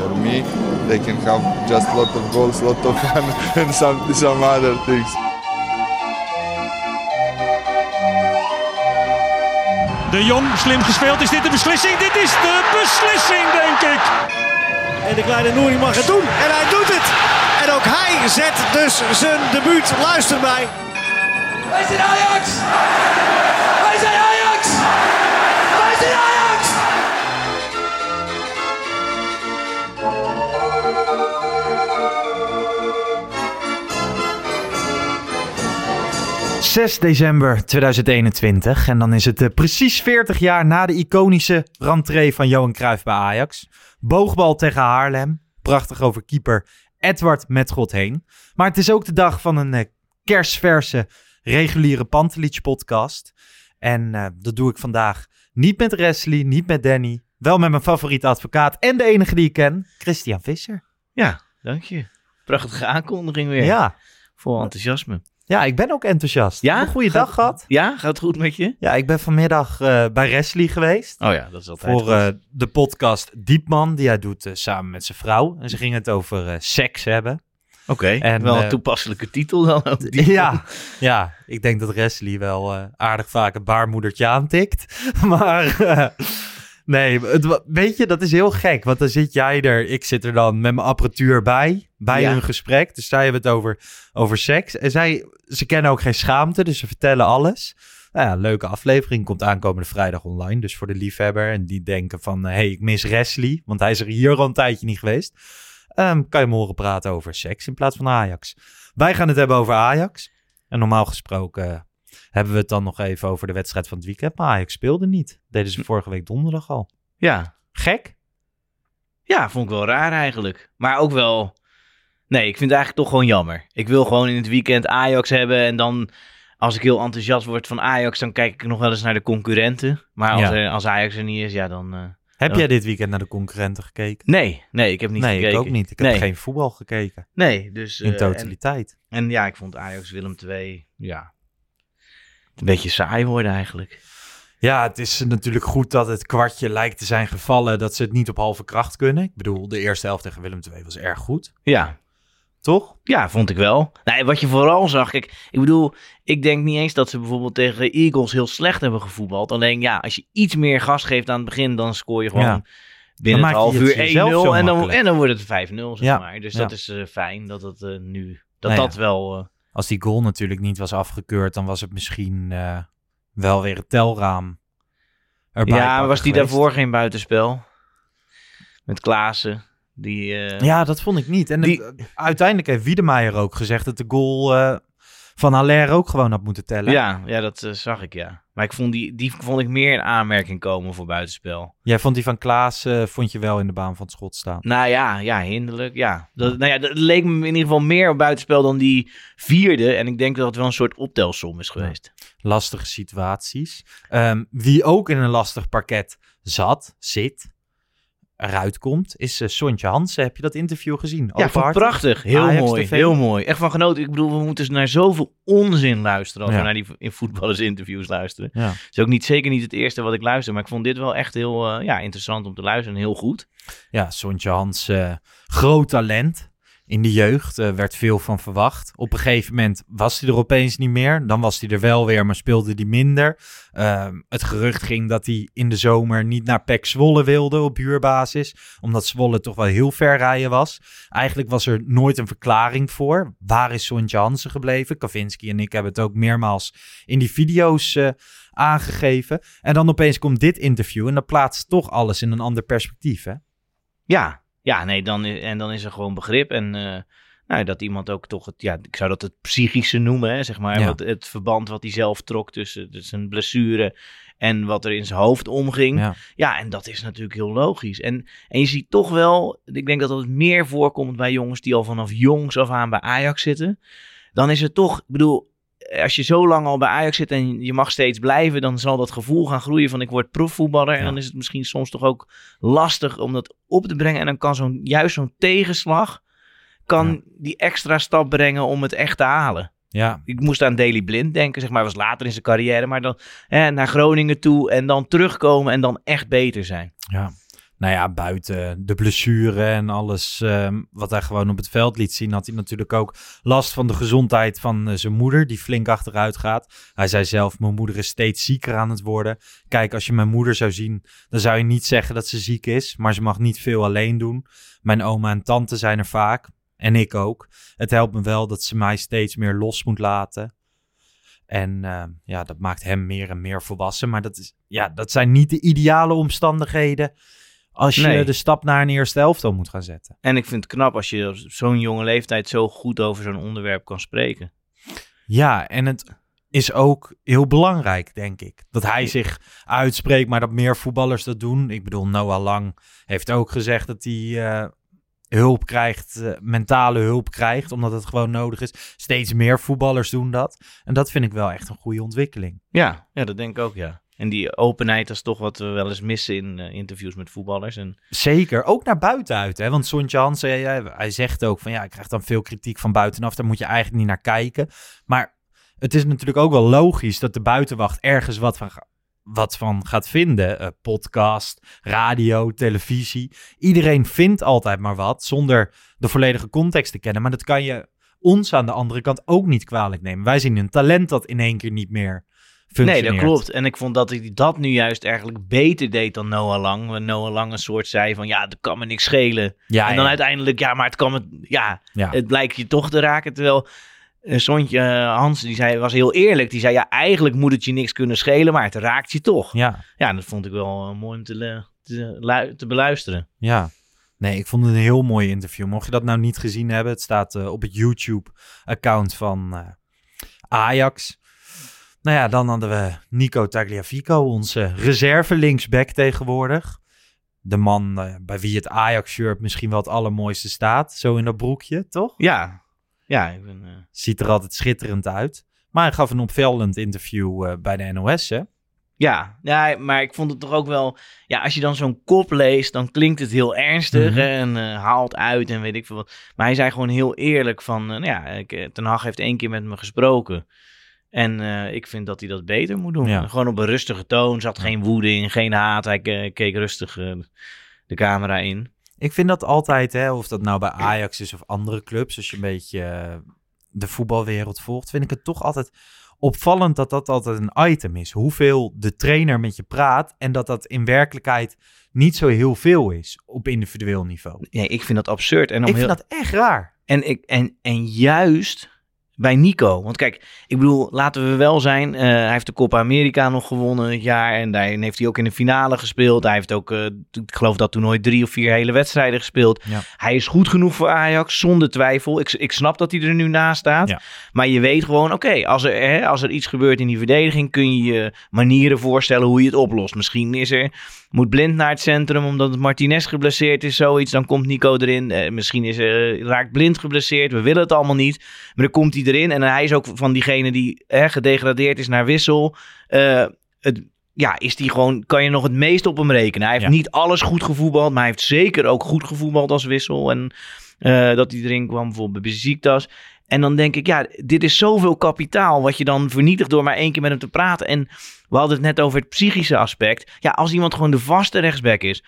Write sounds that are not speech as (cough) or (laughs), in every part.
For me, they can have just lot of goals, lot of fun, (laughs) and some some other things. De Jong, slim gespeeld. Is dit de beslissing? Dit is de beslissing, denk ik. En de kleine Nouri mag het doen. En hij doet het. En ook hij zet dus zijn debuut. Luister mij. Wij zijn Ajax! 6 december 2021. En dan is het eh, precies 40 jaar na de iconische rentree van Johan Cruijff bij Ajax. Boogbal tegen Haarlem. Prachtig over keeper Edward met God heen. Maar het is ook de dag van een eh, kerstverse reguliere Pantelich podcast. En eh, dat doe ik vandaag niet met Wesley, niet met Danny. Wel met mijn favoriete advocaat en de enige die ik ken, Christian Visser. Ja, dank je. Prachtige aankondiging weer. Ja, Vol enthousiasme. Ja ik ben ook enthousiast. Ja? Een goede Gaat- dag gehad. Ja, gaat het goed met je? Ja, ik ben vanmiddag eh, bij Wesley geweest. Oh ja, dat is altijd voor goed. eh, de podcast Diepman, die hij doet eh, samen met zijn vrouw. En ze gingen het over seks hebben. Oké, en, wel een toepasselijke titel dan ook. (laughs) Ja, ja, ik denk dat Wesley wel aardig vaak een baarmoedertje aantikt. (laughs) Maar nee, het, weet je, dat is heel gek. Want dan zit jij er, ik zit er dan met mijn apparatuur bij, bij Ja. hun gesprek. Dus zij hebben het over, over seks. En zij, ze kennen ook geen schaamte, dus ze vertellen alles. Nou ja, leuke aflevering. Komt aankomende vrijdag online. Dus voor de liefhebber. En die denken van, hé, hey, ik mis Wesley. Want hij is er hier al een tijdje niet geweest. Ehm, kan je me horen praten over seks in plaats van Ajax. Wij gaan het hebben over Ajax. En normaal gesproken hebben we het dan nog even over de wedstrijd van het weekend. Maar Ajax speelde niet. Deden ze vorige week donderdag al. ja. Gek? Ja, vond ik wel raar eigenlijk. Maar ook wel... Nee, ik vind het eigenlijk toch gewoon jammer. Ik wil gewoon in het weekend Ajax hebben en dan... Als ik heel enthousiast word van Ajax, dan kijk ik nog wel eens naar de concurrenten. Maar als, Ja. er- als Ajax er niet is, ja dan... eh, Heb jij dit weekend naar de concurrenten gekeken? Nee, nee, ik heb niet nee, gekeken. ik ook niet. Ik heb nee. geen voetbal gekeken. Nee, dus... In eh, en- totaliteit. En ja, ik vond Ajax Willem II, ja, een beetje saai worden eigenlijk. Ja, het is natuurlijk goed dat het kwartje lijkt te zijn gevallen dat ze het niet op halve kracht kunnen. Ik bedoel, de eerste helft tegen Willem II was erg goed. Ja, Toch? ja, vond ik wel. Nou, wat je vooral zag, kijk, ik bedoel, ik denk niet eens dat ze bijvoorbeeld tegen Eagles heel slecht hebben gevoetbald. Alleen ja, als je iets meer gas geeft aan het begin, dan scoor je gewoon Ja. binnen je half uur 1-0 jezelf zo en dan, en dan wordt het 5-0, zeg Ja, maar. Dus ja. dat is eh, fijn dat het eh, nu, dat Nou dat wel... eh, Als die goal natuurlijk niet was afgekeurd, dan was het misschien eh, wel weer het telraam erbij. ja, was die geweest. daarvoor geen buitenspel? Met Klaassen, die... eh, Ja, dat vond ik niet. En Die- uiteindelijk heeft Wiedemeijer ook gezegd dat de goal eh, van Aller ook gewoon had moeten tellen. Ja, ja dat eh, zag ik, ja. Maar ik vond die, die vond ik meer in aanmerking komen voor buitenspel. Jij vond die van Klaas eh, vond je wel in de baan van het schot staan. Nou ja, ja, hinderlijk, ja. Dat, nou ja, dat leek me in ieder geval meer op buitenspel dan die vierde. En ik denk dat het wel een soort optelsom is geweest. Lastige situaties. Ehm, wie ook in een lastig parket zat, zit, eruit komt, is uh, Sontje Hansen. Heb je dat interview gezien? Ja, prachtig. Heel Ajax mooi, TV. heel mooi. Echt van genoten. Ik bedoel, we moeten naar zoveel onzin luisteren als Ja. we naar die in voetballersinterviews luisteren. Ja. Het is ook niet, zeker niet het eerste wat ik luister, maar ik vond dit wel echt heel eh, ja, interessant om te luisteren en heel goed. Ja, Sontje Hans, eh, groot talent. In de jeugd eh, werd veel van verwacht. Op een gegeven moment was hij er opeens niet meer. Dan was hij er wel weer, maar speelde hij minder. Ehm, het gerucht ging dat hij in de zomer niet naar PEC Zwolle wilde op huurbasis. Omdat Zwolle toch wel heel ver rijden was. Eigenlijk was er nooit een verklaring voor. Waar is Sontje Hansen gebleven? Kavinski en ik hebben het ook meermaals in die video's eh, aangegeven. En dan opeens komt dit interview en dat plaatst toch alles in een ander perspectief, hè? Ja, ja, nee, dan, en dan is er gewoon begrip. En eh, nou, dat iemand ook toch, het, ja, ik zou dat het psychische noemen, hè, zeg maar. Ja. Wat, het verband wat hij zelf trok tussen, tussen zijn blessure en wat er in zijn hoofd omging. Ja. Ja, en dat is natuurlijk heel logisch. En, en je ziet toch wel, ik denk dat dat meer voorkomt bij jongens die al vanaf jongs af aan bij Ajax zitten. Dan is het toch, ik bedoel, als je zo lang al bij Ajax zit en je mag steeds blijven, dan zal dat gevoel gaan groeien van ik word profvoetballer. En dan is het misschien soms toch ook lastig om dat op te brengen. En dan kan zo'n, juist zo'n tegenslag, kan Ja. die extra stap brengen om het echt te halen. Ja, Ik moest aan Daley Blind denken, zeg maar, was later in zijn carrière. Maar dan hè, naar Groningen toe en dan terugkomen en dan echt beter zijn. Ja. Nou ja, buiten de blessure en alles ehm, wat hij gewoon op het veld liet zien, had hij natuurlijk ook last van de gezondheid van eh, zijn moeder, die flink achteruit gaat. Hij zei zelf, mijn moeder is steeds zieker aan het worden. Kijk, als je mijn moeder zou zien, dan zou je niet zeggen dat ze ziek is, maar ze mag niet veel alleen doen. Mijn oma en tante zijn er vaak, en ik ook. Het helpt me wel dat ze mij steeds meer los moet laten. En eh, ja, dat maakt hem meer en meer volwassen. Maar dat, is, ja, dat zijn niet de ideale omstandigheden als je Nee. de stap naar een eerste elftal moet gaan zetten. En ik vind het knap als je op zo'n jonge leeftijd zo goed over zo'n onderwerp kan spreken. Ja, en het is ook heel belangrijk, denk ik. Dat hij zich uitspreekt, maar dat meer voetballers dat doen. Ik bedoel, Noah Lang heeft ook gezegd dat hij eh, hulp krijgt, eh, mentale hulp krijgt, omdat het gewoon nodig is. Steeds meer voetballers doen dat. En dat vind ik wel echt een goede ontwikkeling. Ja, ja dat denk ik ook, ja. En die openheid, is toch wat we wel eens missen in eh, interviews met voetballers. En Zeker, ook naar buiten uit. Hè? Want Sontje Hansen, hij, hij zegt ook van ja, ik krijg dan veel kritiek van buitenaf. Daar moet je eigenlijk niet naar kijken. Maar het is natuurlijk ook wel logisch dat de buitenwacht ergens wat van, wat van gaat vinden. Eh, podcast, radio, televisie. Iedereen vindt altijd maar wat zonder de volledige context te kennen. Maar dat kan je ons aan de andere kant ook niet kwalijk nemen. Wij zien een talent dat in één keer niet meer nee, dat klopt. En ik vond dat hij dat nu juist eigenlijk beter deed dan Noah Lang. Want Noah Lang een soort zei van ja, dat kan me niks schelen. Ja, en dan ja. uiteindelijk, ja, maar het kan me, ja, Ja. het blijkt je toch te raken. Terwijl uh, Sontje uh, Hans, die zei, was heel eerlijk. Die zei, ja, eigenlijk moet het je niks kunnen schelen, maar het raakt je toch. Ja. Ja, dat vond ik wel uh, mooi om te, te, te, beluisteren. Ja. Nee, ik vond het een heel mooi interview. Mocht je dat nou niet gezien hebben, het staat uh, op het YouTube-account van uh, Ajax. Nou ja, dan hadden we Nico Tagliafico, onze reserve linksback tegenwoordig. De man uh, bij wie het Ajax-shirt misschien wel het allermooiste staat. Zo in dat broekje, toch? Ja. Ja, ik ben, uh... Ziet er altijd schitterend uit. Maar hij gaf een opvallend interview uh, bij de NOS, hè? Ja, ja, maar ik vond het toch ook wel... Ja, als je dan zo'n kop leest, dan klinkt het heel ernstig Mhm. mm -hmm. en haalt uit en weet ik veel wat. Maar hij zei gewoon heel eerlijk van... Nou ja, ik, Ten Hag heeft één keer met me gesproken. En uh, ik vind dat hij dat beter moet doen. Ja. Gewoon op een rustige toon, zat geen woede in, geen haat. Hij uh, keek rustig uh, de camera in. Ik vind dat altijd, hè, of dat nou bij Ajax is of andere clubs, als je een beetje uh, de voetbalwereld volgt, vind ik het toch altijd opvallend dat dat altijd een item is. Hoeveel de trainer met je praat en dat dat in werkelijkheid niet zo heel veel is op individueel niveau. Nee, ik vind dat absurd. En ik vind dat echt raar. En, ik, en, en juist bij Nico. Want kijk, ik bedoel, laten we wel zijn. Uh, hij heeft de Copa America nog gewonnen het jaar. En daarin heeft hij ook in de finale gespeeld. Hij heeft ook, uh, ik geloof dat toen nooit drie of vier hele wedstrijden gespeeld. Ja. Hij is goed genoeg voor Ajax, zonder twijfel. Ik, ik snap dat hij er nu naast staat. Ja. Maar je weet gewoon, oké, okay, als, er, hè, als er iets gebeurt in die verdediging... kun je je manieren voorstellen hoe je het oplost. Misschien is er, moet Blind naar het centrum omdat Martinez geblesseerd is, zoiets. Dan komt Nico erin. Uh, misschien is er, raakt Blind geblesseerd. We willen het allemaal niet. Maar dan komt hij erin. En hij is ook van diegene die hè, gedegradeerd is naar wissel. Uh, het, ja, is die gewoon, kan je nog het meest op hem rekenen. Hij heeft Ja. niet alles goed gevoetbald, maar hij heeft zeker ook goed gevoetbald als wissel. En uh, dat hij erin kwam bijvoorbeeld bij Beziektas. En dan denk ik, ja, dit is zoveel kapitaal wat je dan vernietigt door maar één keer met hem te praten. En we hadden het net over het psychische aspect. Ja, als iemand gewoon de vaste rechtsback is,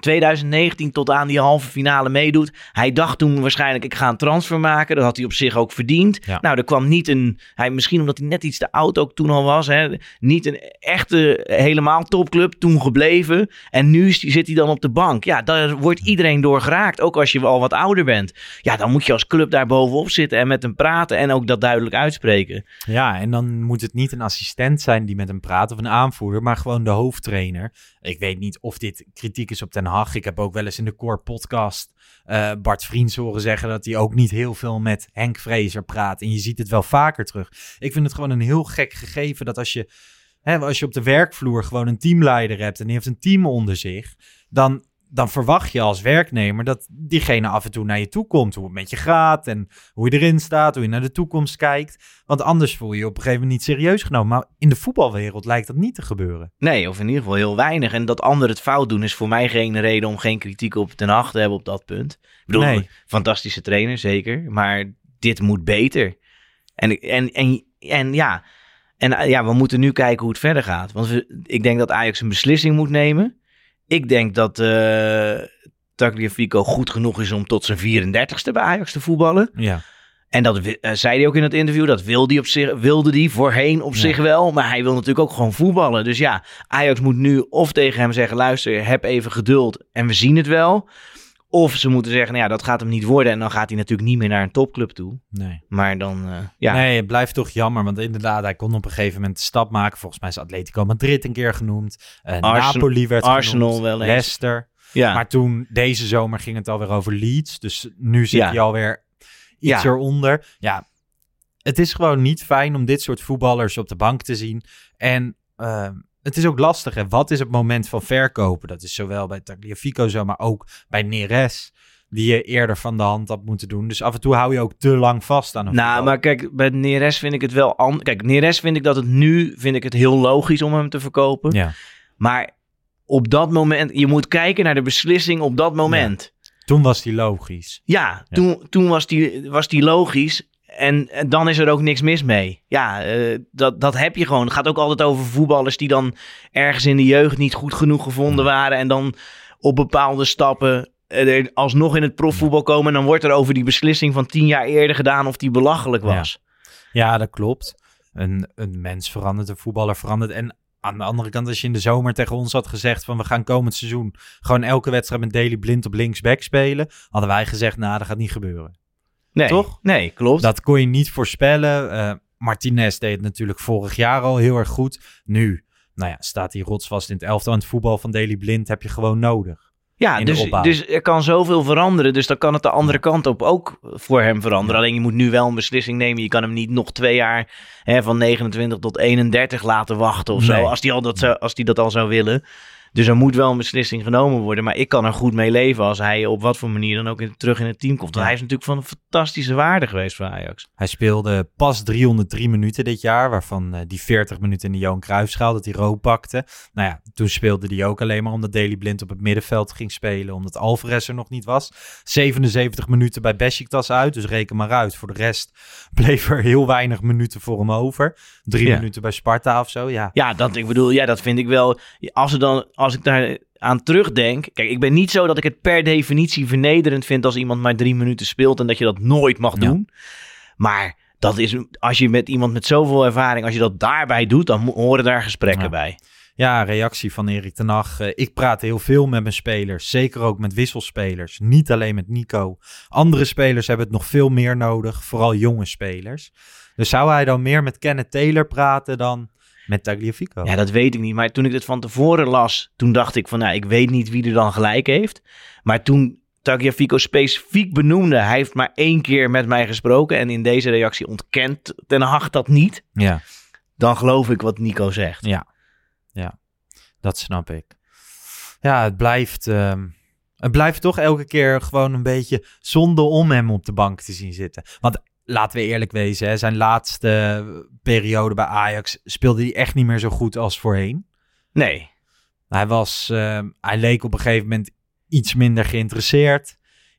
2019 tot aan die halve finale meedoet. Hij dacht toen waarschijnlijk ik ga een transfer maken. Dat had hij op zich ook verdiend. Ja. Nou, er kwam niet een... Hij, misschien omdat hij net iets te oud ook toen al was. Hè, niet een echte helemaal topclub toen gebleven. En nu zit hij dan op de bank. Ja, daar wordt iedereen door geraakt. Ook als je al wat ouder bent. Ja, dan moet je als club daar bovenop zitten en met hem praten. En ook dat duidelijk uitspreken. Ja, en dan moet het niet een assistent zijn die met hem praat of een aanvoerder, maar gewoon de hoofdtrainer. Ik weet niet of dit kritiek is op Hag. Ik heb ook wel eens in de Core podcast eh, Bart Vriends horen zeggen dat hij ook niet heel veel met Henk Vrezer praat. En je ziet het wel vaker terug. Ik vind het gewoon een heel gek gegeven dat als je, hè, als je op de werkvloer gewoon een teamleider hebt en die heeft een team onder zich, dan dan verwacht je als werknemer dat diegene af en toe naar je toe komt. Hoe het met je gaat en hoe je erin staat, hoe je naar de toekomst kijkt. Want anders voel je je op een gegeven moment niet serieus genomen. Maar in de voetbalwereld lijkt dat niet te gebeuren. Nee, of in ieder geval heel weinig. En dat anderen het fout doen is voor mij geen reden om geen kritiek op Ten Hag te hebben op dat punt. Ik bedoel, Nee. fantastische trainer, zeker. Maar dit moet beter. En, en, en, en ja, en ja, we moeten nu kijken hoe het verder gaat. Want we, ik denk dat Ajax een beslissing moet nemen. Ik denk dat eh Tagliafico goed genoeg is om tot zijn 34ste bij Ajax te voetballen. Ja. En dat eh, zei hij ook in het interview. Dat wilde hij, op zich, wilde hij voorheen op Ja. zich wel. Maar hij wil natuurlijk ook gewoon voetballen. Dus ja, Ajax moet nu of tegen hem zeggen... luister, heb even geduld en we zien het wel. Of ze moeten zeggen, nou ja, dat gaat hem niet worden. En dan gaat hij natuurlijk niet meer naar een topclub toe. Nee. Maar dan, eh, ja. Nee, het blijft toch jammer. Want inderdaad, hij kon op een gegeven moment de stap maken. Volgens mij is Atletico Madrid een keer genoemd. Eh, Arsen- Napoli werd Arsenal genoemd. wel eens. Leicester. ja. Maar toen, deze zomer, ging het alweer over Leeds. Dus nu zit Ja. hij alweer iets Ja. eronder. Ja, het is gewoon niet fijn om dit soort voetballers op de bank te zien. En eh, het is ook lastig. Hè? Wat is het moment van verkopen? Dat is zowel bij Tagliafico zo, maar ook bij Neres. Die je eerder van de hand had moeten doen. Dus af en toe hou je ook te lang vast aan een Nou, maar kijk, bij Neres vind ik het wel anders. Kijk, Neres vind ik dat het nu, vind ik het heel logisch om hem te verkopen. Ja. Maar op dat moment, je moet kijken naar de beslissing op dat moment. Toen was die logisch. Ja, toen, toen was, die, was die logisch. En, en dan is er ook niks mis mee. Ja, eh, dat, dat heb je gewoon. Het gaat ook altijd over voetballers die dan ergens in de jeugd niet goed genoeg gevonden waren. En dan op bepaalde stappen eh, er alsnog in het profvoetbal komen. En dan wordt er over die beslissing van tien jaar eerder gedaan of die belachelijk was. Ja, dat klopt. Een, een mens verandert, een voetballer verandert. En aan de andere kant, als je in de zomer tegen ons had gezegd van we gaan komend seizoen gewoon elke wedstrijd met Daily Blind op linksback spelen, hadden wij gezegd, nou, dat gaat niet gebeuren. Nee, Toch? Nee, klopt. Dat kon je niet voorspellen. Eh, Martinez deed het natuurlijk vorig jaar al heel erg goed. Nu, nou ja, staat hij rotsvast in het elftal. En het voetbal van Daily Blind heb je gewoon nodig. Ja, dus, dus er kan zoveel veranderen. Dus dan kan het de andere kant op ook voor hem veranderen. Alleen je moet nu wel een beslissing nemen. Je kan hem niet nog twee jaar hè, van 29 tot 31 laten wachten of Nee. zo. Als hij al dat, zou- als die dat al zou willen. Dus er moet wel een beslissing genomen worden. Maar ik kan er goed mee leven als hij op wat voor manier dan ook in- terug in het team komt. Want hij is natuurlijk van een fantastische waarde geweest voor Ajax. Hij speelde pas 303 minuten dit jaar, waarvan eh, die 40 minuten in de Johan Cruijffschaal dat hij rood pakte. Nou ja, toen speelde hij ook alleen maar omdat Daily Blind op het middenveld ging spelen, omdat Alvarez er nog niet was. 77 minuten bij Besiktas uit, dus reken maar uit. Voor de rest (laughs) bleef er heel weinig minuten voor hem over. Drie Ja. minuten bij Sparta of zo, ja. Ja, dat, ik bedoel, ja, dat vind ik wel. Als, er dan, als ik daar aan terugdenk. Kijk, ik ben niet zo dat ik het per definitie vernederend vind als iemand maar drie minuten speelt en dat je dat nooit mag Ja. doen. Maar dat is, als je met iemand met zoveel ervaring, als je dat daarbij doet, dan horen daar gesprekken Ja. bij. Ja, reactie van Erik ten Hag. Eh, ik praat heel veel met mijn spelers. Zeker ook met wisselspelers. Niet alleen met Nico. Andere spelers hebben het nog veel meer nodig. Vooral jonge spelers. Dus zou hij dan meer met Kenneth Taylor praten dan met Tagliafico? Ja, dat weet ik niet. Maar toen ik het van tevoren las, toen dacht ik van, nou, ik weet niet wie er dan gelijk heeft. Maar toen Tagliafico specifiek benoemde, hij heeft maar één keer met mij gesproken en in deze reactie ontkent Ten Hag dat niet. ja, Dan geloof ik wat Nico zegt. ja, ja. Dat snap ik. Ja, het blijft... ehm, het blijft toch elke keer gewoon een beetje zonde om hem op de bank te zien zitten. Want laten we eerlijk wezen, hè, zijn laatste periode bij Ajax speelde hij echt niet meer zo goed als voorheen. Nee. Hij, was, eh, hij leek op een gegeven moment iets minder geïnteresseerd.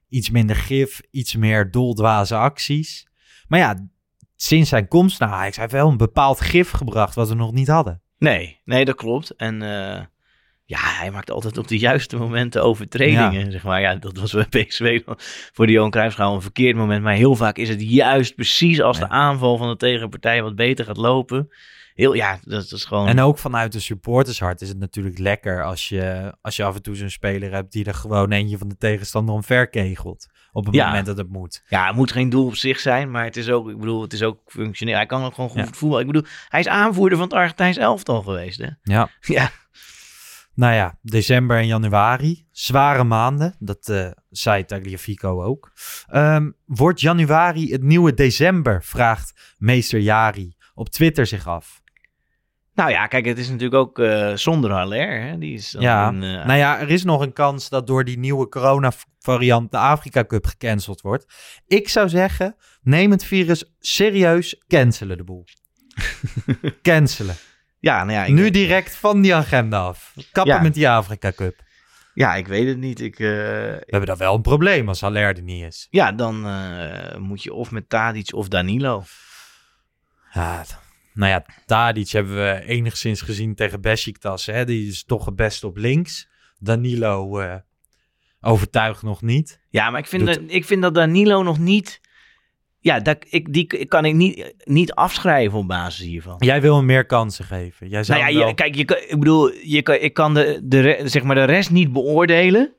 Iets minder gif, iets meer doldwaze acties. Maar ja, sinds zijn komst naar Ajax, hij heeft wel een bepaald gif gebracht wat we nog niet hadden. Nee, nee, dat klopt. En eh, ja, hij maakt altijd op de juiste momenten overtredingen, zeg maar. Ja, dat was bij PSV voor de Johan Cruijffschaal een verkeerd moment. Maar heel vaak is het juist precies als Ja. de aanval van de tegenpartij wat beter gaat lopen. Heel, ja, dat, is gewoon... En ook vanuit de supportershart is het natuurlijk lekker als je, als je af en toe zo'n speler hebt die er gewoon eentje van de tegenstander omver kegelt. Op het Ja. moment dat het moet. Ja, het moet geen doel op zich zijn, maar het is ook, ik bedoel, het is ook functioneel. Hij kan ook gewoon goed Ja. voetbal. Ik bedoel, hij is aanvoerder van het Argentijns elftal geweest, hè? Ja. (laughs) Ja, Nou ja, december en januari. Zware maanden. Dat eh, zei Tagliafico ook. Ehm, wordt januari het nieuwe december? Vraagt meester Jari op Twitter zich af. Nou ja, kijk, het is natuurlijk ook eh, zonder Haller. Hè? Die is Ja, in, eh, nou ja, er is nog een kans dat door die nieuwe corona-variant de Afrika Cup gecanceld wordt. Ik zou zeggen, neem het virus serieus, cancelen de boel. (laughs) cancelen. Ja, nou ja, Nu direct van die agenda af. Kappen Ja. met die Afrika Cup. ja, ik weet het niet. Ik, eh, We hebben dan wel een probleem als Haller er niet is. ja, dan eh, moet je of met Tadic of Danilo. Ja, nou ja, Tadic hebben we enigszins gezien tegen Besiktas. Hè? Die is toch het beste op links. Danilo eh, overtuigt nog niet. Ja, maar ik vind, Doet- dat, ik vind dat Danilo nog niet... Ja, dat, ik, die kan ik niet, niet afschrijven op basis hiervan. Jij wil hem meer kansen geven. Jij zou Nou ja, wel- je, kijk, je, kan- ik bedoel, je kan, ik kan de, zeg maar de rest niet beoordelen.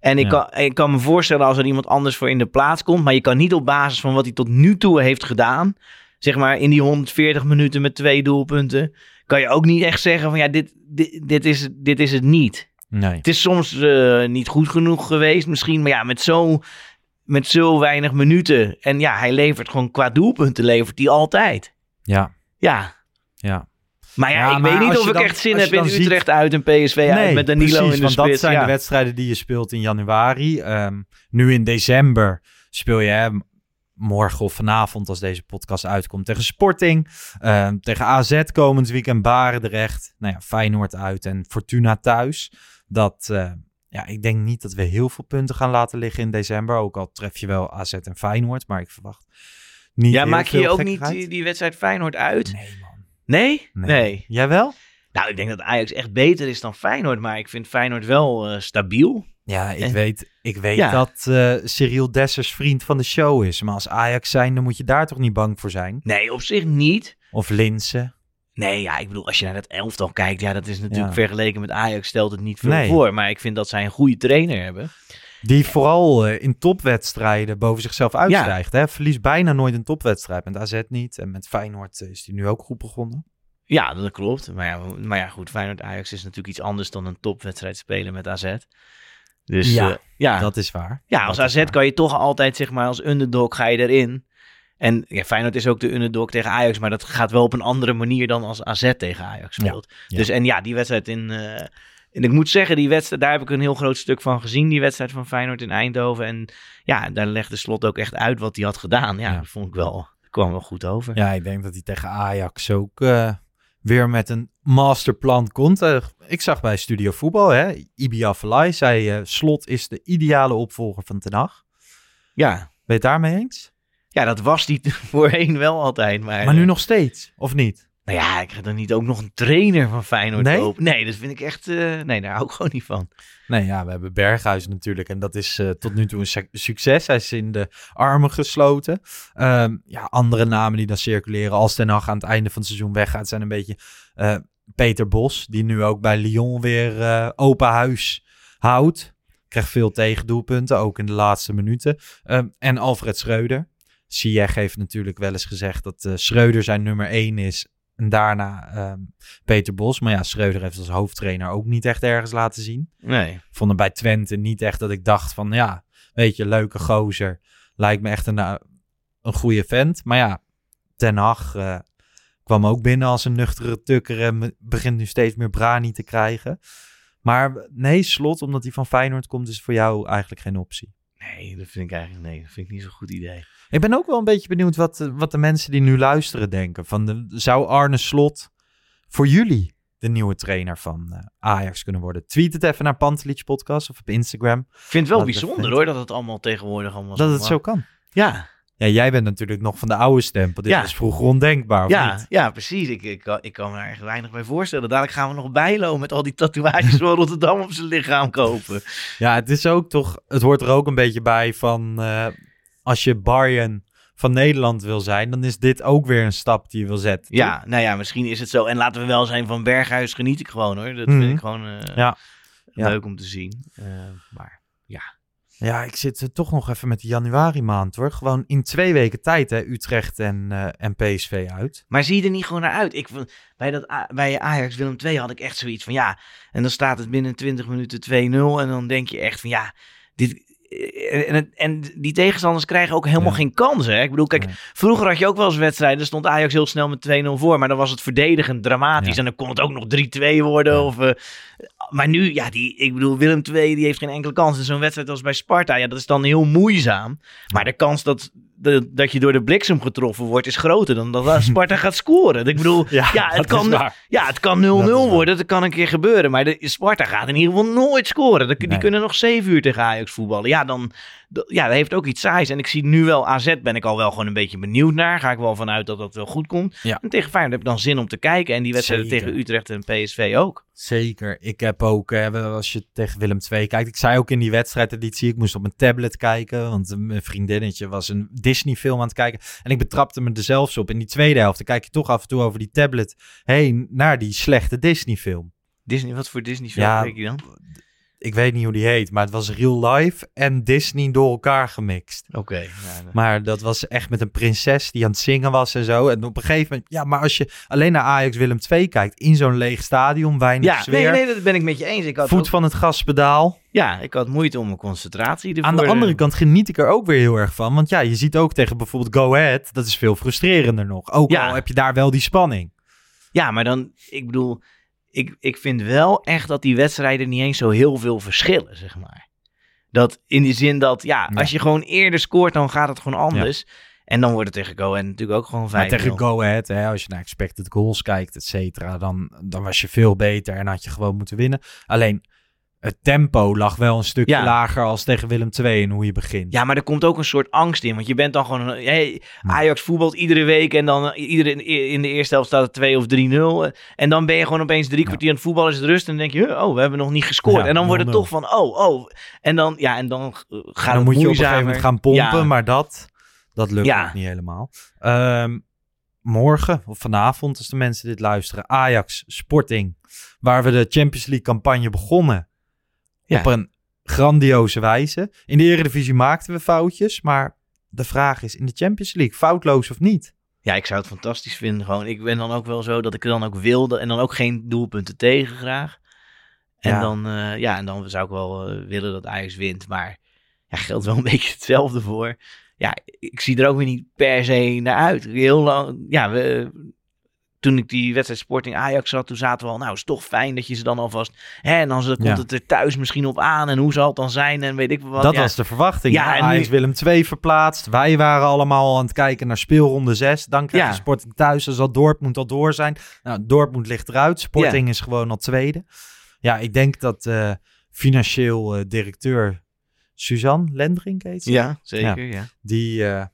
En ik, Ja. kan, ik kan me voorstellen als er iemand anders voor in de plaats komt. Maar je kan niet op basis van wat hij tot nu toe heeft gedaan. Zeg maar in die 140 minuten met twee doelpunten. Kan je ook niet echt zeggen van ja, dit, dit, dit, is, dit is het niet. Nee. Het is soms eh, niet goed genoeg geweest misschien. Maar ja, met zo, met zo weinig minuten. En ja, hij levert gewoon qua doelpunten levert hij altijd. Ja, Ja, ja. maar ja, Ja, ik maar weet niet of ik dan- echt zin heb in ziet- Utrecht uit en PSV uit met Danilo precies, in de want spits. dat zijn ja. de wedstrijden die je speelt in januari. Ehm, nu in december speel je hè, morgen of vanavond als deze podcast uitkomt tegen Sporting. Ehm, tegen AZ komend weekend Barendrecht. Nou ja, Feyenoord uit en Fortuna thuis. Dat, eh, ja, ik denk niet dat we heel veel punten gaan laten liggen in december. Ook al tref je wel AZ en Feyenoord, maar ik verwacht niet Ja, maak je ook niet die, die wedstrijd Feyenoord uit? Nee, man. Nee? Nee. Nee. Jij wel? Nou, ik denk dat Ajax echt beter is dan Feyenoord. Maar ik vind Feyenoord wel eh, stabiel. Ja, ik En- weet, ik weet Ja. dat eh Cyril Dessers vriend van de show is. Maar als Ajax zijn, dan moet je daar toch niet bang voor zijn? Nee, op zich niet. Of Linsen. Nee, ja, ik bedoel, als je naar dat elftal kijkt, ja, dat is natuurlijk Ja. vergeleken met Ajax stelt het niet veel Nee. voor. Maar ik vind dat zij een goede trainer hebben. Die vooral eh, in topwedstrijden boven zichzelf uitstijgt. Hè? Verliest bijna nooit een topwedstrijd. Met AZ niet. En met Feyenoord eh, is hij nu ook goed begonnen. Ja, dat klopt. Maar ja, maar ja goed, Feyenoord-Ajax is natuurlijk iets anders dan een topwedstrijd spelen met AZ. Dus Ja, ja, ja. Dat is waar. Ja, als Dat AZ kan je toch altijd, zeg maar, als underdog ga je erin. En ja, Feyenoord is ook de underdog tegen Ajax, maar dat gaat wel op een andere manier dan als AZ tegen Ajax speelt. ja. Dus en ja, die wedstrijd in... eh, en ik moet zeggen, die wedstrijd, daar heb ik een heel groot stuk van gezien, die wedstrijd van Feyenoord in Eindhoven. En ja, daar legde Slot ook echt uit wat hij had gedaan. Ja, dat vond ik wel, kwam wel goed over. Ja, ik denk dat hij tegen Ajax ook eh, weer met een masterplan komt. Eh, ik zag bij Studio Voetbal, hè, Ibi Afellay zei... Slot is de ideale opvolger van Ten Hag. Ja, Ben je het daarmee eens? Ja dat was die (laughs) voorheen wel altijd. Maar, Maar nu eh, nog steeds, of niet? Nou ja, ik ga dan niet ook nog een trainer van Feyenoord Nee? kopen. Nee, dat vind ik echt... eh, nee, daar hou ik gewoon niet van. Nee, ja, we hebben Berghuis natuurlijk. En dat is eh, tot nu toe een suc- succes. Hij is in de armen gesloten. Ehm, ja, andere namen die dan circuleren als Ten Hag aan het einde van het seizoen weggaat... zijn een beetje Peter Bos, die nu ook bij Lyon weer open huis houdt. Krijgt veel tegendoelpunten, ook in de laatste minuten. Ehm, en Alfred Schreuder. Ziyech heeft natuurlijk wel eens gezegd dat eh Schreuder zijn nummer één is... En daarna ehm, Peter Bos. Maar ja, Schreuder heeft als hoofdtrainer ook niet echt ergens laten zien Nee. vond hem bij Twente niet echt dat ik dacht van ja, weet je, leuke gozer. Lijkt me echt een, eh, een goede vent. Maar ja, Ten Hag eh, kwam ook binnen als een nuchtere tukker en begint nu steeds meer brani te krijgen. Maar nee, slot, omdat hij van Feyenoord komt, is voor jou eigenlijk geen optie. Nee, dat vind ik eigenlijk nee, dat vind ik niet zo'n goed idee. Ik ben ook wel een beetje benieuwd wat, de- wat de mensen die nu luisteren denken. Van de, zou Arne Slot voor jullie de nieuwe trainer van eh, Ajax kunnen worden? Tweet het even naar Pantelich Podcast of op Instagram. Ik vind het wel bijzonder hoor, dat het allemaal tegenwoordig allemaal Dat het zo kan. Ja, Ja, jij bent natuurlijk nog van de oude stempel. Dit Ja. was vroeger ondenkbaar, ja, niet? ja, precies. Ik, ik, kan- ik kan me er echt weinig bij voorstellen. Dadelijk gaan we nog bijlo met al die tatoeages van Rotterdam op zijn lichaam kopen. Ja, het is ook toch... Het hoort er ook een beetje bij van... eh, als je Barjen van Nederland wil zijn... dan is dit ook weer een stap die je wil zetten. toch? Ja, nou ja, misschien is het zo. En laten we wel zijn, van Berghuis geniet ik gewoon hoor. Dat Mhm. vind ik gewoon eh, Ja. Ja. leuk om te zien. Eh, maar ja. Ja, ik zit er toch nog even met de januari maand hoor. Gewoon in twee weken tijd hè, Utrecht en, eh, en PSV uit. Maar zie je er niet gewoon naar uit? Ik, bij, dat, bij Ajax Willem II had ik echt zoiets van ja. En dan staat het binnen 20 minuten 2-0. En dan denk je echt van ja. Dit, en, en, en die tegenstanders krijgen ook helemaal Ja. geen kansen. Hè? Ik bedoel, kijk, vroeger had je ook wel eens wedstrijden. Dan stond Ajax heel snel met 2-0 voor. Maar dan was het verdedigend dramatisch. Ja. En dan kon het ook nog 3-2 worden. Of, eh, maar nu, ja, die, ik bedoel, Willem II die heeft geen enkele kans. En zo'n wedstrijd als bij Sparta, ja, dat is dan heel moeizaam. Maar de kans dat, de, dat je door de bliksem getroffen wordt, is groter dan dat Sparta (laughs) gaat scoren. Ik bedoel, ja, het, kan, ja het kan 0-0 Dat is waar. worden. Dat kan een keer gebeuren. Maar de, Sparta gaat in ieder geval nooit scoren. Die, Nee. kunnen nog zeven uur tegen Ajax voetballen. Ja, dan, ja, dat heeft ook iets saais. En ik zie nu wel AZ, ben ik al wel gewoon een beetje benieuwd naar. Ga ik wel vanuit dat dat wel goed komt. Ja. En tegen Feyenoord heb ik dan zin om te kijken. En die wedstrijden Zeker. tegen Utrecht en PSV ook. Zeker. Ik heb ook, eh, als je tegen Willem II kijkt, ik zei ook in die wedstrijdeditie, ik moest op mijn tablet kijken, want mijn vriendinnetje was een Disney-film aan het kijken. En ik betrapte me er zelfs op. In die tweede helft, dan kijk je toch af en toe over die tablet heen naar die slechte Disney-film. Disney, wat voor Disney film Ja, kijk je dan? Ik weet niet hoe die heet, maar het was real life en Disney door elkaar gemixt. Oké. ja, Maar dat was echt met een prinses die aan het zingen was en zo. En op een gegeven moment, ja, maar als je alleen naar Ajax Willem II kijkt, in zo'n leeg stadion, weinig ja sfeer, nee, nee, dat ben ik met je eens. Ik had voet ook- van het gaspedaal. ja, ik had moeite om mijn concentratie ervoor. Aan de andere kant geniet ik er ook weer heel erg van. Want ja, je ziet ook tegen bijvoorbeeld Go Ahead, dat is veel frustrerender nog. Ook Ja. al heb je daar wel die spanning. Ja, maar dan, ik bedoel, ik, ik vind wel echt dat die wedstrijden niet eens zo heel veel verschillen, zeg maar. Dat in die zin dat, ja, Ja. als je gewoon eerder scoort, dan gaat het gewoon anders. En dan wordt het tegen Go en natuurlijk ook gewoon 5 Maar tegen Go Ahead, hè, als je naar expected goals kijkt, et cetera, dan, dan was je veel beter en had je gewoon moeten winnen. Alleen, het tempo lag wel een stukje Ja. lager als tegen Willem II in hoe je begint. Ja, maar er komt ook een soort angst in. Want je bent dan gewoon... Hey, Ajax voetbalt iedere week en dan eh, iedere, in de eerste helft staat het 2 of 3-0. eh, En dan ben je gewoon opeens drie kwartier aan het voetballen, is het rust. En dan denk je, oh, we hebben nog niet gescoord. Ja, en dan wordt het 0-0. toch van, oh, oh. En dan, ja, en dan eh, gaat En het dan moet je op een gegeven moment gaan pompen, Ja. maar dat, dat lukt Ja. niet helemaal. Ehm, morgen, of vanavond, als de mensen dit luisteren, Ajax Sporting, waar we de Champions League campagne begonnen Ja. op een grandioze wijze. In de Eredivisie maakten we foutjes, maar de vraag is in de Champions League, foutloos of niet? Ja, ik zou het fantastisch vinden. Gewoon, ik ben dan ook wel zo dat ik er dan ook wilde. En dan ook geen doelpunten tegen graag. En, Ja. dan, eh, ja, en dan zou ik wel eh, willen dat Ajax wint. Maar ja, geldt wel een (laughs) beetje hetzelfde voor. Ja, ik zie er ook weer niet per se naar uit. Heel lang, ja, we, toen ik die wedstrijd Sporting Ajax zat, toen zaten we al, nou, is toch fijn dat je ze dan alvast, hè, en dan komt Ja. het er thuis misschien op aan en hoe zal het dan zijn en weet ik wat. dat ja. was de verwachting. Ja, en Ajax Willem 2 verplaatst. Wij waren allemaal aan het kijken naar speelronde 6. Dan krijg je Ja. Sporting thuis. Dan zal Dortmund al door zijn. Nou, Dortmund ligt eruit. Sporting is gewoon al tweede. Ja, ik denk dat eh, financieel eh, directeur Suzanne Lendrink heet ze. Ja, zeker, ja. Die, eh,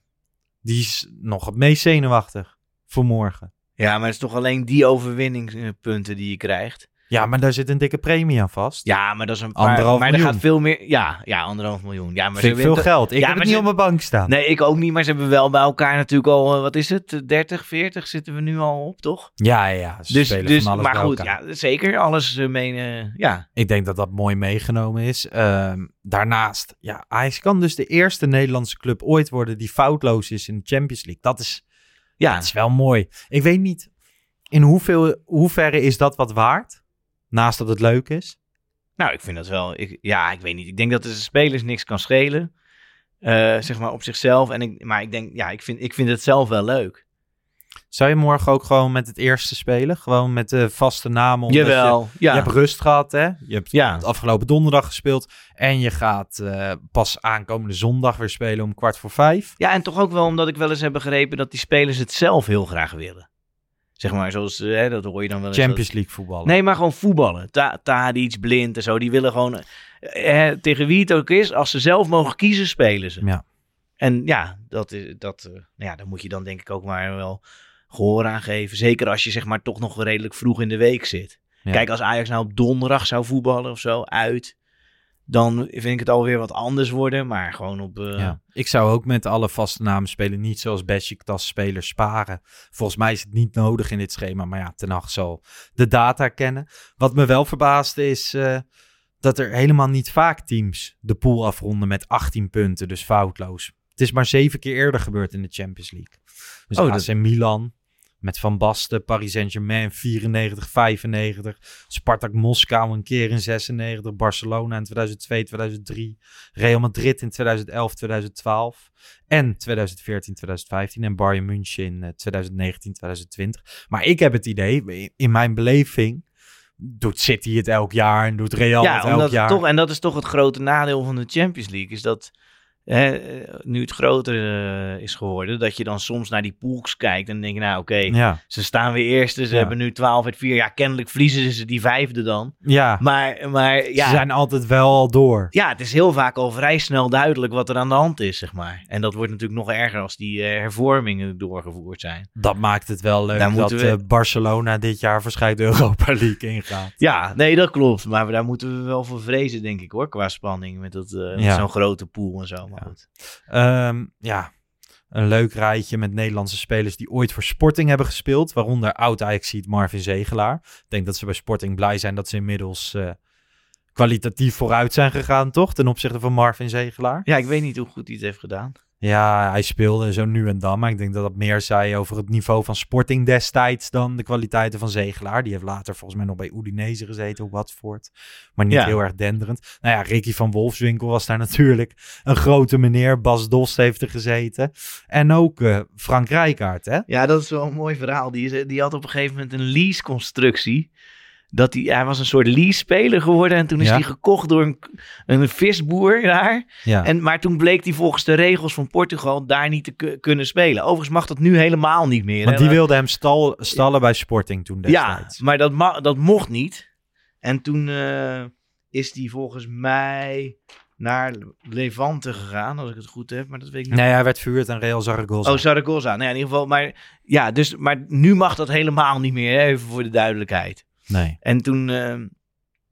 die is nog het meest zenuwachtig voor morgen. Ja, maar het is toch alleen die overwinningspunten die je krijgt. Ja, maar daar zit een dikke premie aan vast. Ja, maar dat is een paar... Anderhalf maar er miljoen. gaat veel meer... Ja, ja anderhalf miljoen. Ja, maar Vind ze veel geld. Ik Ja, heb het niet ze- op mijn bank staan. Nee, ik ook niet. Maar ze hebben wel bij elkaar natuurlijk al... eh, Wat is het? 30, 40 zitten we nu al op, toch? Ja, ja, Dus, spelen dus van alles maar goed, elkaar. ja, zeker. Alles uh, meen... ja, Ik denk dat dat mooi meegenomen is. Ehm, daarnaast, ja, Ajax kan dus de eerste Nederlandse club ooit worden die foutloos is in de Champions League. Dat is, ja. dat is wel mooi. Ik weet niet in hoeveel, hoeverre is dat wat waard? Naast dat het leuk is. Nou, ik vind dat wel... Ik, ja, ik weet niet. Ik denk dat de spelers niks kan schelen. eh, zeg maar op zichzelf. En ik, maar ik denk... Ja, ik vind, ik vind het zelf wel leuk. Zou je morgen ook gewoon met het eerste spelen? Gewoon met de vaste namen? Jawel, Je, ja. je hebt rust gehad, hè? Je hebt Ja. het afgelopen donderdag gespeeld. En je gaat eh, pas aankomende zondag weer spelen om kwart voor vijf. Ja, en toch ook wel omdat ik wel eens heb begrepen dat die spelers het zelf heel graag willen. Zeg maar, zoals, eh, hè, dat hoor je dan wel eens. dat- Champions League voetballen. Nee, maar gewoon voetballen. Ta Tadic, Blind en zo, die willen gewoon... eh, tegen wie het ook is, als ze zelf mogen kiezen, spelen ze. Ja. En ja, dat, is- dat, nou ja, daar moet je dan denk ik ook maar wel gehoor aan geven. Zeker als je zeg maar toch nog redelijk vroeg in de week zit. Ja. Kijk, als Ajax nou op donderdag zou voetballen of zo, uit... Dan vind ik het alweer wat anders worden, maar gewoon op... eh, Ja. Ik zou ook met alle vaste namen spelen. Niet zoals Besiktas spelers sparen. Volgens mij is het niet nodig in dit schema. Maar ja, Ten Hag zal de data kennen. Wat me wel verbaasde is eh, dat er helemaal niet vaak teams de pool afronden met 18 punten, dus foutloos. Het is maar zeven keer eerder gebeurd in de Champions League. Dus Oh, AC Milan met Van Basten, Paris Saint-Germain 94, 95, Spartak Moskou een keer in 96, Barcelona in 2002, 2003, Real Madrid in 2011, 2012 en 2014, 2015 en Bayern München in eh, 2019, 2020. Maar ik heb het idee, in- mijn beleving, doet City het elk jaar en doet Real ja, het elk het jaar. toch, en dat is toch het grote nadeel van de Champions League, is dat hè, eh, nu het groter eh, is geworden, dat je dan soms naar die pools kijkt en denk je, nou oké, Ja, ze staan weer eerste, ze Ja. hebben nu 12 uit 4, ja, kennelijk verliezen ze die vijfde dan. ja. Maar, maar ja, ze zijn altijd wel al door. ja, het is heel vaak al vrij snel duidelijk wat er aan de hand is, zeg maar. En dat wordt natuurlijk nog erger als die eh, hervormingen doorgevoerd zijn. Dat maakt het wel leuk Daar dat we- Barcelona dit jaar de (laughs) Europa League ingaat. Ja, nee, dat klopt. Maar daar moeten we wel voor vrezen, denk ik hoor, qua spanning met, dat, met zo'n grote pool en zo. Maar Ja. goed. Ehm, ja, een leuk rijtje met Nederlandse spelers die ooit voor Sporting hebben gespeeld. Waaronder oud Ajaxiet Marvin Zegelaar. Ik denk dat ze bij Sporting blij zijn dat ze inmiddels eh, kwalitatief vooruit zijn gegaan, toch? Ten opzichte van Marvin Zegelaar. Ja, ik weet niet hoe goed hij het heeft gedaan. Ja, hij speelde zo nu en dan. Maar ik denk dat dat meer zei over het niveau van Sporting destijds dan de kwaliteiten van Zegelaar. Die heeft later volgens mij nog bij Udinese gezeten, Watford. Maar niet Ja. heel erg denderend. Nou ja, Ricky van Wolfswinkel was daar (laughs) natuurlijk een grote meneer. Bas Dost heeft er gezeten. En ook eh, Frank Rijkaard, hè? Ja, dat is wel een mooi verhaal. Die, is, die had op een gegeven moment een lease-constructie. Dat hij, hij was een soort lease-speler geworden. En toen is Ja. hij gekocht door een, een visboer daar. Ja. En, maar toen bleek hij volgens de regels van Portugal daar niet te ku- kunnen spelen. Overigens mag dat nu helemaal niet meer. Want hè. die wilde hem stal, stallen bij Sporting toen Ja, destijds. maar dat, dat mocht niet. En toen eh, is hij volgens mij naar Levante gegaan, als ik het goed heb. Maar dat weet ik niet. Nee, hij werd verhuurd aan Real Zaragoza. Oh, Zaragoza. Nou ja, in ieder geval. Maar ja, dus, maar nu mag dat helemaal niet meer. Hè, even voor de duidelijkheid. Nee. En toen, eh,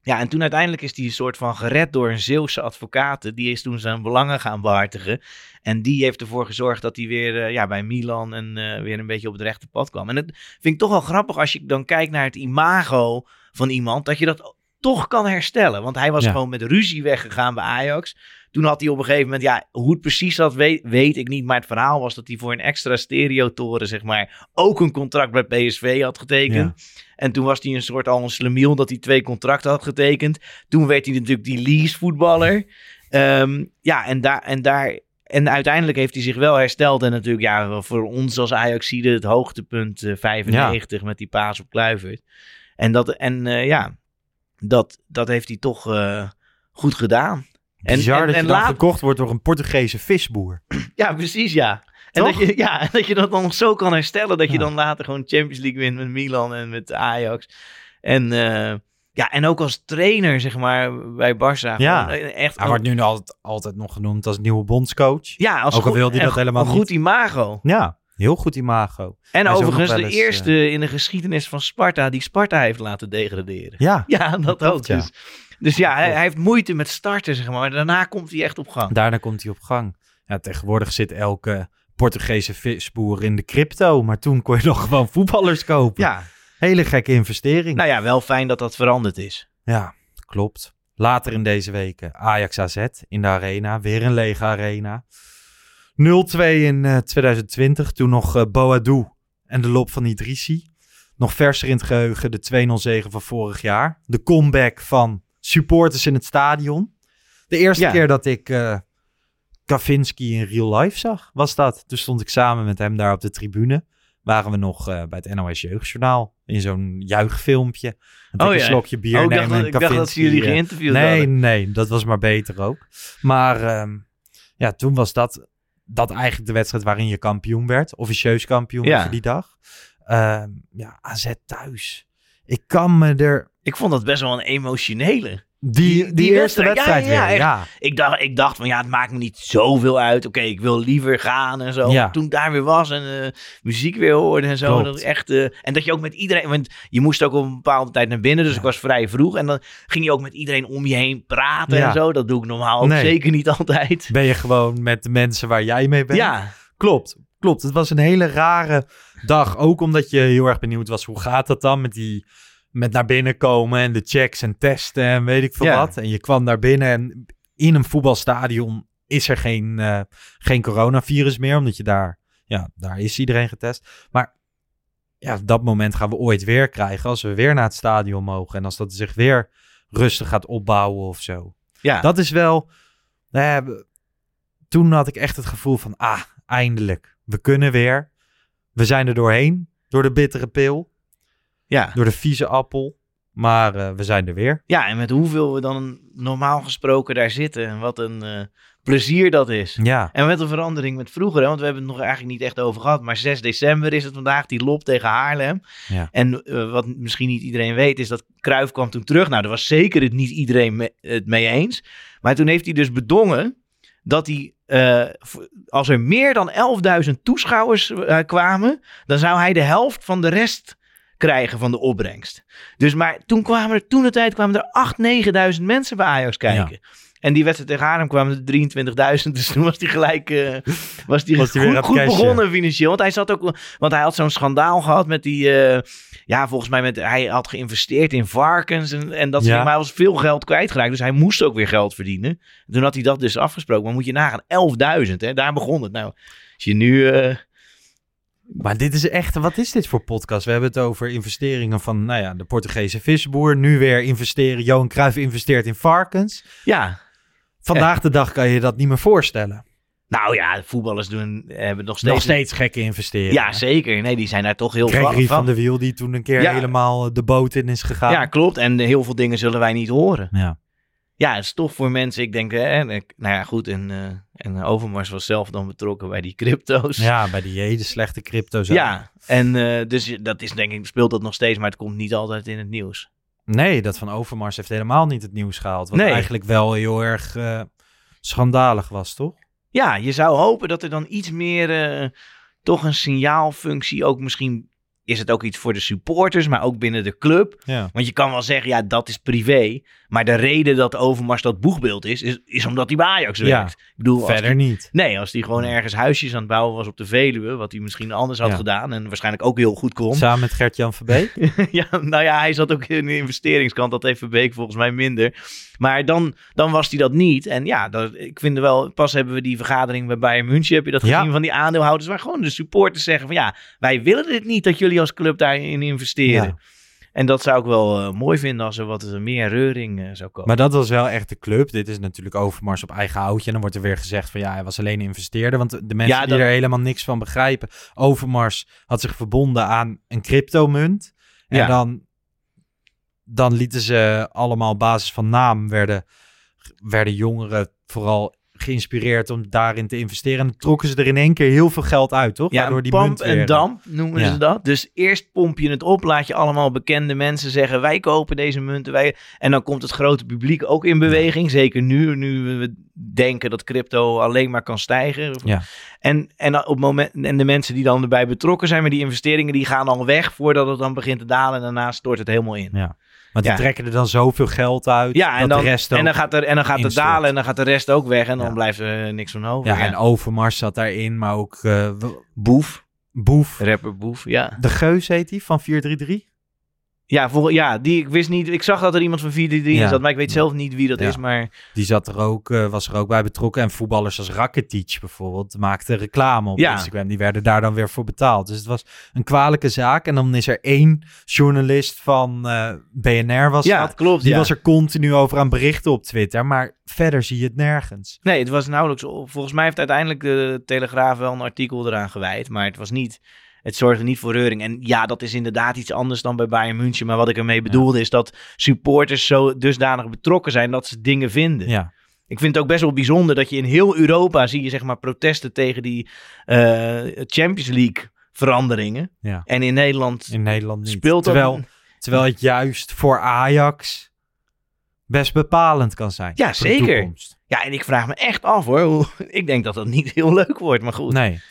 ja, en toen uiteindelijk is hij een soort van gered door een Zeeuwse advocaat. Die is toen zijn belangen gaan behartigen. En die heeft ervoor gezorgd dat hij weer eh, ja, bij Milan en eh, weer een beetje op het rechte pad kwam. En dat vind ik toch wel grappig als je dan kijkt naar het imago van iemand. Dat je dat toch kan herstellen. Want hij was Ja. gewoon met ruzie weggegaan bij Ajax. Toen had hij op een gegeven moment, ja, hoe het precies zat, weet, weet ik niet. Maar het verhaal was dat hij voor een extra stereotoren, zeg maar, ook een contract bij PSV had getekend. En toen was hij een soort al een slemiel dat hij twee contracten had getekend. Toen werd hij natuurlijk die lease voetballer. Ehm, ja, en daar, en daar, en uiteindelijk heeft hij zich wel hersteld. En natuurlijk, ja, voor ons als Ajaxide het hoogtepunt eh, 95 met die paas op Kluivert. En dat, en eh, ja, dat, dat heeft hij toch eh, goed gedaan. En, Bizar en, dat je dan laat- gekocht wordt door een Portugese visboer. ja, precies, ja. En Toch? dat, je, ja, (laughs) dat je dat dan zo kan herstellen. Dat je Ja. dan later gewoon Champions League wint met Milan en met Ajax. En, eh, ja, en ook als trainer, zeg maar, bij Barça. Ja. Gewoon, eh, echt, Hij wordt nu altijd, altijd nog genoemd als nieuwe bondscoach. ja, als ook al goed- wil hij dat helemaal een goed imago. Ja, heel goed imago. En Hij overigens de eens, eerste in de geschiedenis van Sparta die Sparta heeft laten degraderen. Ja, (laughs) Ja, dat klopt, ook. ja. Dus, ja, hij, hij heeft moeite met starten, zeg maar. Maar daarna komt hij echt op gang. daarna komt hij op gang. Ja, tegenwoordig zit elke Portugese visboer in de crypto. Maar toen kon je (laughs) nog gewoon voetballers kopen. Ja, Hele gekke investering. nou ja, wel fijn dat dat veranderd is. Ja, klopt. Later in deze weken Ajax AZ in de arena. Weer een lege arena. 0-2 in eh, 2020. Toen nog eh Boadou en de lop van Idrissi. Nog verser in het geheugen de 2-0 zegen van vorig jaar. De comeback van supporters in het stadion. De eerste Ja. keer dat ik eh Kavinski in real life zag, was dat. Toen stond ik samen met hem daar op de tribune. Waren we nog eh, bij het NOS Jeugdjournaal. In zo'n juichfilmpje. Oh een ja. slokje bier Oh, ik nemen dacht, en dat, ik dacht dat ze jullie eh, geïnterviewd Nee, hadden. nee, dat was maar beter ook. Maar ehm, ja, toen was dat, dat eigenlijk de wedstrijd waarin je kampioen werd. Officieus kampioen Ja. die dag. Ehm, ja, AZ thuis. Ik kan me er... Ik vond dat best wel een emotionele. Die, die, die eerste wedstrijd, wedstrijd, ja, ja, weer, ja. Ik dacht, ik dacht van ja, het maakt me niet zoveel uit. Oké, ik wil liever gaan en zo. Ja. Toen ik daar weer was en eh, muziek weer hoorde en zo. Klopt. Dat echt, eh, en dat je ook met iedereen, want je moest ook op een bepaalde tijd naar binnen. Dus ik was vrij vroeg. En dan ging je ook met iedereen om je heen praten en zo. Dat doe ik normaal ook Nee. zeker niet (laughs) altijd. Ben je gewoon met de mensen waar jij mee bent? Ja, Klopt, klopt. Het was een hele rare dag. Ook omdat je heel erg benieuwd was, hoe gaat dat dan met die met naar binnen komen en de checks en testen en weet ik veel Ja. wat. En je kwam daar binnen en in een voetbalstadion is er geen, eh, geen coronavirus meer, omdat je daar, ja, daar is iedereen getest. Maar ja, dat moment gaan we ooit weer krijgen als we weer naar het stadion mogen en als dat zich weer rustig gaat opbouwen of zo. Ja, Dat is wel. Nou ja, toen had ik echt het gevoel van, ah, eindelijk. We kunnen weer. We zijn er doorheen. Door de bittere pil. Ja. Door de vieze appel. Maar eh, we zijn er weer. ja, en met hoeveel we dan normaal gesproken daar zitten. En wat een eh, plezier dat is. Ja, En met een verandering met vroeger, hè, want we hebben het nog eigenlijk niet echt over gehad. Maar 6 december is het vandaag, die lop tegen Haarlem. Ja. En eh, wat misschien niet iedereen weet, is dat Cruijff kwam toen terug. Nou, daar was zeker het niet iedereen me- het mee eens. Maar toen heeft hij dus bedongen dat hij, als er meer dan 11.000 toeschouwers kwamen, dan zou hij de helft van de rest krijgen van de opbrengst. Dus maar toen kwamen er, toen de tijd kwamen er 8.000, 9.000 mensen bij Ajax kijken. En die wedstrijd tegen Haarlem kwamen er 23.000. (laughs) Dus toen was hij gelijk eh, was die Was goed, begonnen financieel. Want hij zat ook, want hij had zo'n schandaal gehad met die, eh, ja, volgens mij met, hij had geïnvesteerd in varkens en, en dat Ja. Maar hij was veel geld kwijtgeraakt. Dus hij moest ook weer geld verdienen. En toen had hij dat dus afgesproken. Maar moet je nagaan, 11.000, hè, daar begon het. Nou, als je nu, eh, maar dit is echt, wat is dit voor podcast? We hebben het over investeringen van, nou ja, de Portugese visboer. Nu weer investeren. Johan Cruijff investeert in varkens. ja, Vandaag de dag kan je dat niet meer voorstellen. nou ja, voetballers doen, hebben nog steeds... Nog steeds gekke investeringen. Ja, zeker. Nee, die zijn daar toch heel Gregory van. van de Wiel, die toen een keer Ja. helemaal eh, de boot in is gegaan. Ja, klopt. En heel veel dingen zullen wij niet horen. ja. Ja, het is toch voor mensen, ik denk, hè, nou ja, goed, en, eh, en Overmars was zelf dan betrokken bij die crypto's. Ja, bij die hele slechte crypto's. Ja, en eh, dus dat is denk ik, speelt dat nog steeds, maar het komt niet altijd in het nieuws. Nee, dat van Overmars heeft helemaal niet het nieuws gehaald. Wat Nee. eigenlijk wel heel erg eh, schandalig was, toch? Ja, je zou hopen dat er dan iets meer, eh, toch een signaalfunctie, ook misschien is het ook iets voor de supporters, maar ook binnen de club. Ja. Want je kan wel zeggen, ja, dat is privé. Maar de reden dat Overmars dat boegbeeld is, is, is omdat hij bij Ajax Ja. werkt. Ik bedoel, Verder die- niet. Nee, als hij gewoon ergens huisjes aan het bouwen was op de Veluwe, wat hij misschien anders had Ja. gedaan en waarschijnlijk ook heel goed kon. Samen met Gert-Jan Verbeek. (laughs) ja, nou ja, hij zat ook in de investeringskant, dat heeft Verbeek volgens mij minder. Maar dan, dan was hij dat niet. En ja, dat, ik vind er wel, pas hebben we die vergadering bij Bayern München, heb je dat gezien van die aandeelhouders, waar gewoon de supporters zeggen van ja, wij willen dit niet dat jullie als club daarin investeren. Ja. En dat zou ik wel eh, mooi vinden als er wat eh, meer reuring eh, zou komen. Maar dat was wel echt de club. Dit is natuurlijk Overmars op eigen houtje. En dan wordt er weer gezegd van ja, hij was alleen een investeerder. Want de mensen Ja, die er helemaal niks van begrijpen. Overmars had zich verbonden aan een cryptomunt. En Ja. dan, dan lieten ze allemaal op basis van naam werden, werden jongeren vooral geïnspireerd om daarin te investeren. En dan trokken ze er in één keer heel veel geld uit, toch? Ja, Waardoor die en damp noemen Ja. ze dat. Dus eerst pomp je het op, laat je allemaal bekende mensen zeggen... wij kopen deze munten, wij... En dan komt het grote publiek ook in beweging. Zeker nu, nu we denken dat crypto alleen maar kan stijgen. Ja. En, en, op moment, en de mensen die dan erbij betrokken zijn met die investeringen... die gaan al weg voordat het dan begint te dalen... en daarna stort het helemaal in. Ja. Want die Ja. trekken er dan zoveel geld uit. Ja, en dat dan, de rest en dan gaat, er, en dan gaat het dalen en dan gaat de rest ook weg... en dan Ja. blijft er niks van over. Ja, en Overmars zat daarin, maar ook eh, Boef, Boef. rapper Boef, ja. De Geus heet die, van 433. Ja, voor, ja, die, ik wist niet. Ik zag dat er iemand van 433 in Ja. zat, maar ik weet zelf niet wie dat Ja. is. Maar Die zat er ook, eh, was er ook bij betrokken. En voetballers als Rakitic bijvoorbeeld maakten reclame op Ja. Instagram. Die werden daar dan weer voor betaald. Dus het was een kwalijke zaak. En dan is er één journalist van eh, BNR was ja, dat. klopt. Die was er continu over aan berichten op Twitter. Maar verder zie je het nergens. Nee, het was nauwelijks. Volgens mij heeft uiteindelijk de Telegraaf wel een artikel eraan gewijd. Maar het was niet. Het zorgde niet voor reuring. En ja, dat is inderdaad iets anders dan bij Bayern München. Maar wat ik ermee bedoelde is dat supporters zo dusdanig betrokken zijn dat ze dingen vinden. Ja, Ik vind het ook best wel bijzonder dat je in heel Europa zie je zeg maar protesten tegen die eh, Champions League veranderingen. ja. En in Nederland in Nederland niet. speelt dat... terwijl, terwijl het juist voor Ajax best bepalend kan zijn. Ja, zeker. Ja, en ik vraag me echt af hoor. Hoe, (laughs) ik denk dat dat niet heel leuk wordt, maar goed. Nee.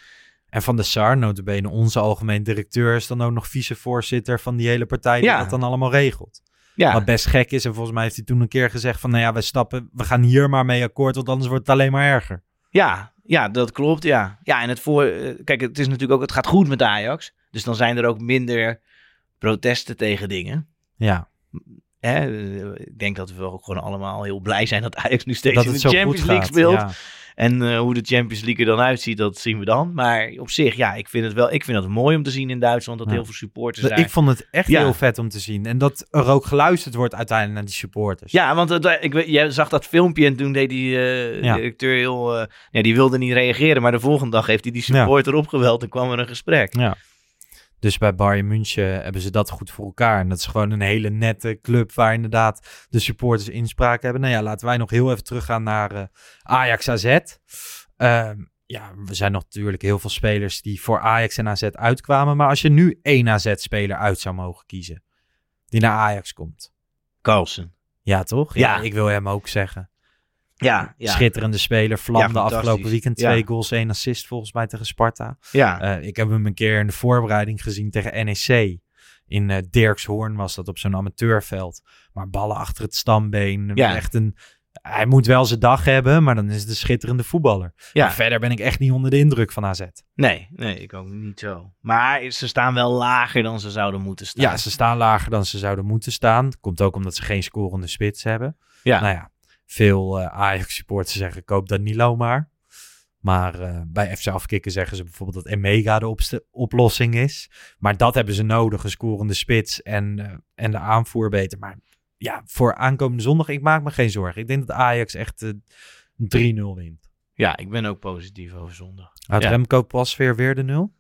En Van de Sar, notabene onze algemeen directeur, is dan ook nog vicevoorzitter van die hele partij die Ja. dat dan allemaal regelt. Ja, Wat best gek is. En volgens mij heeft hij toen een keer gezegd van, nou ja, wij stappen, we gaan hier maar mee akkoord, want anders wordt het alleen maar erger. ja, ja, dat klopt, ja. Ja, en het voor... eh, Kijk, het is natuurlijk ook... Het gaat goed met Ajax. Dus dan zijn er ook minder protesten tegen dingen. Ja, Hè, ik denk dat we ook gewoon allemaal heel blij zijn dat Ajax nu steeds dat in de Champions League speelt. Ja. En eh, hoe de Champions League er dan uitziet, dat zien we dan. Maar op zich, ja, ik vind het wel ik vind het mooi om te zien in Duitsland dat Ja. heel veel supporters Dat- daar... Ik vond het echt Ja. heel vet om te zien. En dat er ook geluisterd wordt uiteindelijk naar die supporters. Ja, want het, ik, weet- jij zag dat filmpje en toen deed die eh, Ja. directeur heel... ja, die wilde niet reageren, maar de volgende dag heeft hij die supporter opgeweld en kwam er een gesprek. Ja. Dus bij Bayern München hebben ze dat goed voor elkaar. En dat is gewoon een hele nette club waar inderdaad de supporters inspraak hebben. Nou ja, laten wij nog heel even teruggaan naar eh, Ajax AZ. Ehm, ja, er zijn nog natuurlijk heel veel spelers die voor Ajax en AZ uitkwamen. Maar als je nu één AZ-speler uit zou mogen kiezen, die naar Ajax komt. Carlsen. Ja, toch? Ja. ik wil hem ook zeggen. Ja, ja. Schitterende speler. Vlamde afgelopen weekend. Ja. Twee goals, één assist volgens mij tegen Sparta. Ja, Eh, ik heb hem een keer in de voorbereiding gezien tegen NEC. In eh Dirkshoorn was dat op zo'n amateurveld. Maar ballen achter het stambeen. Ja. Echt een, hij moet wel zijn dag hebben, maar dan is het een schitterende voetballer. Ja. Maar verder ben ik echt niet onder de indruk van AZ. nee, nee, ik ook niet zo. Maar ze staan wel lager dan ze zouden moeten staan. Ja, ze staan lager dan ze zouden moeten staan. Komt ook omdat ze geen scorende spits hebben. ja. Nou ja, veel eh, Ajax-supporters zeggen koop Danilo maar. Maar eh, bij FC Afkikken zeggen ze bijvoorbeeld dat Emega de opste- oplossing is. Maar dat hebben ze nodig, een scorende spits en, eh, en de aanvoer beter. Maar ja, voor aankomende zondag, ik maak me geen zorgen. Ik denk dat Ajax echt eh, 3-0 wint. ja, ik ben ook positief over zondag. Had Ja. Remco pas weer weer de 0?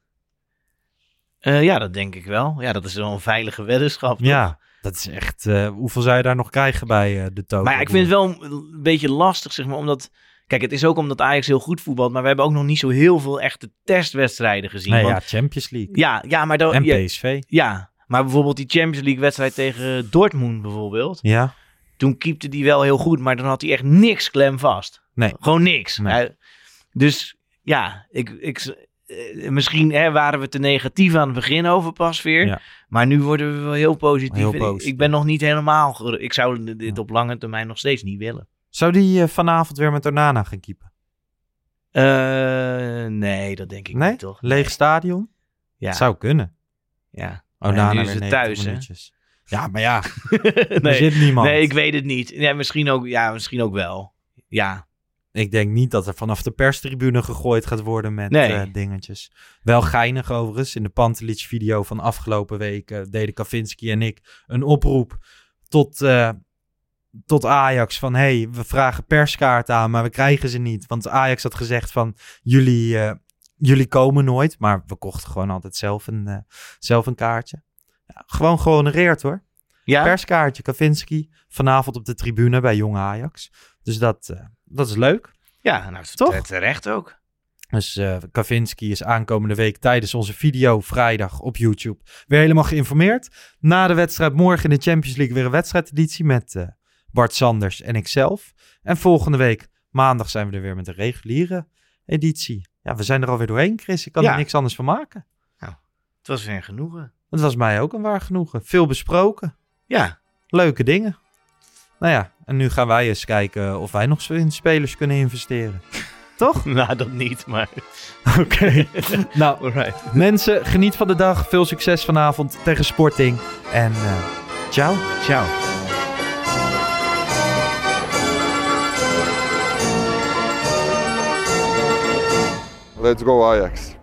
Eh, ja, dat denk ik wel. Ja, dat is wel een veilige weddenschap. toch? Ja, dat is echt... eh, hoeveel zou je daar nog krijgen bij eh, de token? Maar ja, ik vind het wel een beetje lastig, zeg maar, omdat... Kijk, het is ook omdat Ajax heel goed voetbalt, maar we hebben ook nog niet zo heel veel echte testwedstrijden gezien. Nee, want- ja, Champions League. ja, ja, maar dan... en PSV. ja, maar bijvoorbeeld die Champions League wedstrijd tegen Dortmund bijvoorbeeld. Ja, Toen keepte die wel heel goed, maar dan had hij echt niks klem vast. nee. Gewoon niks. Nee. Hij- dus ja, ik, ik, eh, misschien hè, waren we te negatief aan het begin over Pasveer. Ja. Maar nu worden we wel heel positief. Heel ik- ben nog niet helemaal... Ik zou dit op lange termijn nog steeds niet willen. Zou die eh, vanavond weer met Onana gaan keepen? Eh, nee, dat denk ik Nee? niet, toch? Leeg stadion? Ja. Het zou kunnen. ja. Onana nu is het 90 thuis, hè? Ja, maar ja, (laughs) er zit niemand. nee, ik weet het niet. Ja, misschien, ook, ja, misschien ook wel. Ja, Ik denk niet dat er vanaf de perstribune gegooid gaat worden met Nee. eh, dingetjes. Wel geinig overigens. In de Pantelic video van afgelopen week eh, deden Kavinski en ik een oproep tot, eh, tot Ajax van... hey, we vragen perskaart aan, maar we krijgen ze niet. Want Ajax had gezegd van jullie, jullie komen nooit. Maar we kochten gewoon altijd zelf een, zelf een kaartje. Ja, gewoon gehonoreerd hoor. ja? Perskaartje Kavinski vanavond op de tribune bij Jong Ajax. Dus dat, dat is leuk. ja nou, Toch? terecht ook. Dus eh Kavinski is aankomende week tijdens onze video vrijdag op YouTube weer helemaal geïnformeerd. Na de wedstrijd morgen in de Champions League weer een wedstrijdeditie met eh, Bart Sanders en ikzelf. En volgende week maandag zijn we er weer met een reguliere editie. Ja, we zijn er alweer doorheen, Chris. Ik kan Ja. er niks anders van maken. Het was weer een genoegen. Het was mij ook een waar genoegen. Veel besproken. Ja, Leuke dingen. Nou ja, en nu gaan wij eens kijken of wij nog zo in spelers kunnen investeren. (laughs) Toch? nou dat niet, maar... (laughs) Oké. (laughs) nou, Alright. Mensen, geniet van de dag. Veel succes vanavond tegen Sporting. En eh ciao. Ciao. Let's go Ajax.